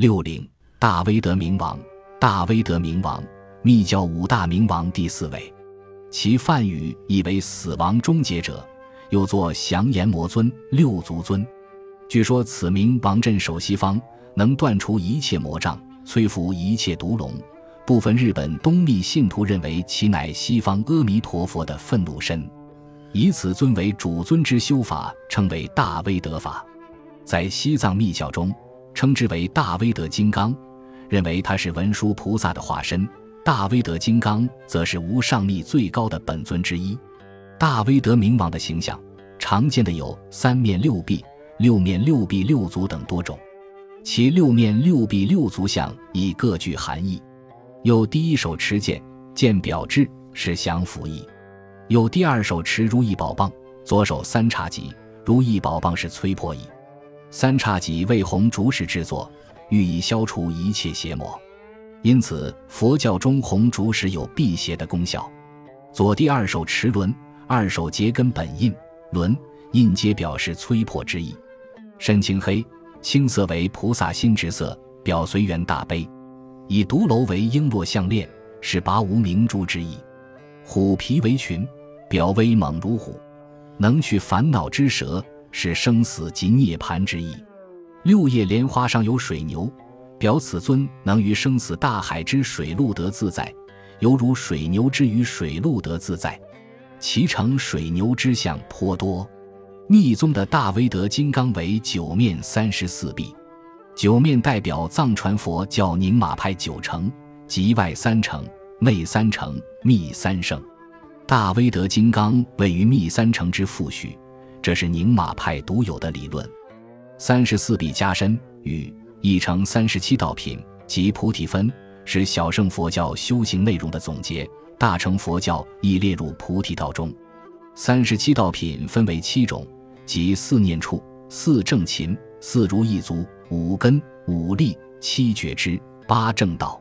六陵大威德明王，大威德明王，密教五大明王第四位，其梵语意为死亡终结者，又作降阎魔尊、六足尊。据说此名王镇守西方，能断除一切魔障，摧伏一切毒龙。部分日本东密信徒认为其乃西方阿弥陀佛的愤怒身，以此尊为主尊之修法，称为大威德法。在西藏密教中，称之为大威德金刚，认为他是文殊菩萨的化身。大威德金刚则是无上密最高的本尊之一。大威德明王的形象，常见的有三面六臂。六面六臂六足等多种，其六面六臂六足相亦各具含义。有第一手持剑，剑表志是降服意；有第二手持如意宝棒，左手三叉戟，如意宝棒是摧破意。三叉戟为红竹石制作，寓意消除一切邪魔，因此佛教中红竹石有辟邪的功效。左第二手持轮，二手结根本印，轮印皆表示摧破之意。深青黑，青色为菩萨心之色，表随缘大悲。以独楼为璎珞项链，是拔无明珠之意。虎皮为裙，表威猛如虎，能去烦恼之蛇，是生死及涅槃之意。六叶莲花上有水牛，表此尊能于生死大海之水路得自在，犹如水牛之于水路得自在。其成水牛之相颇多。密宗的大威德金刚为九面三十四臂，九面代表藏传佛教宁玛派九成，即外三成、内三成、密三圣。大威德金刚位于密三成之父序，这是宁玛派独有的理论。三十四臂加身与一成三十七道品及菩提分，是小乘佛教修行内容的总结。大乘佛教亦列入菩提道中。三十七道品分为七种。即四念处、四正勤、四如意足、五根、五力、七觉知、八正道。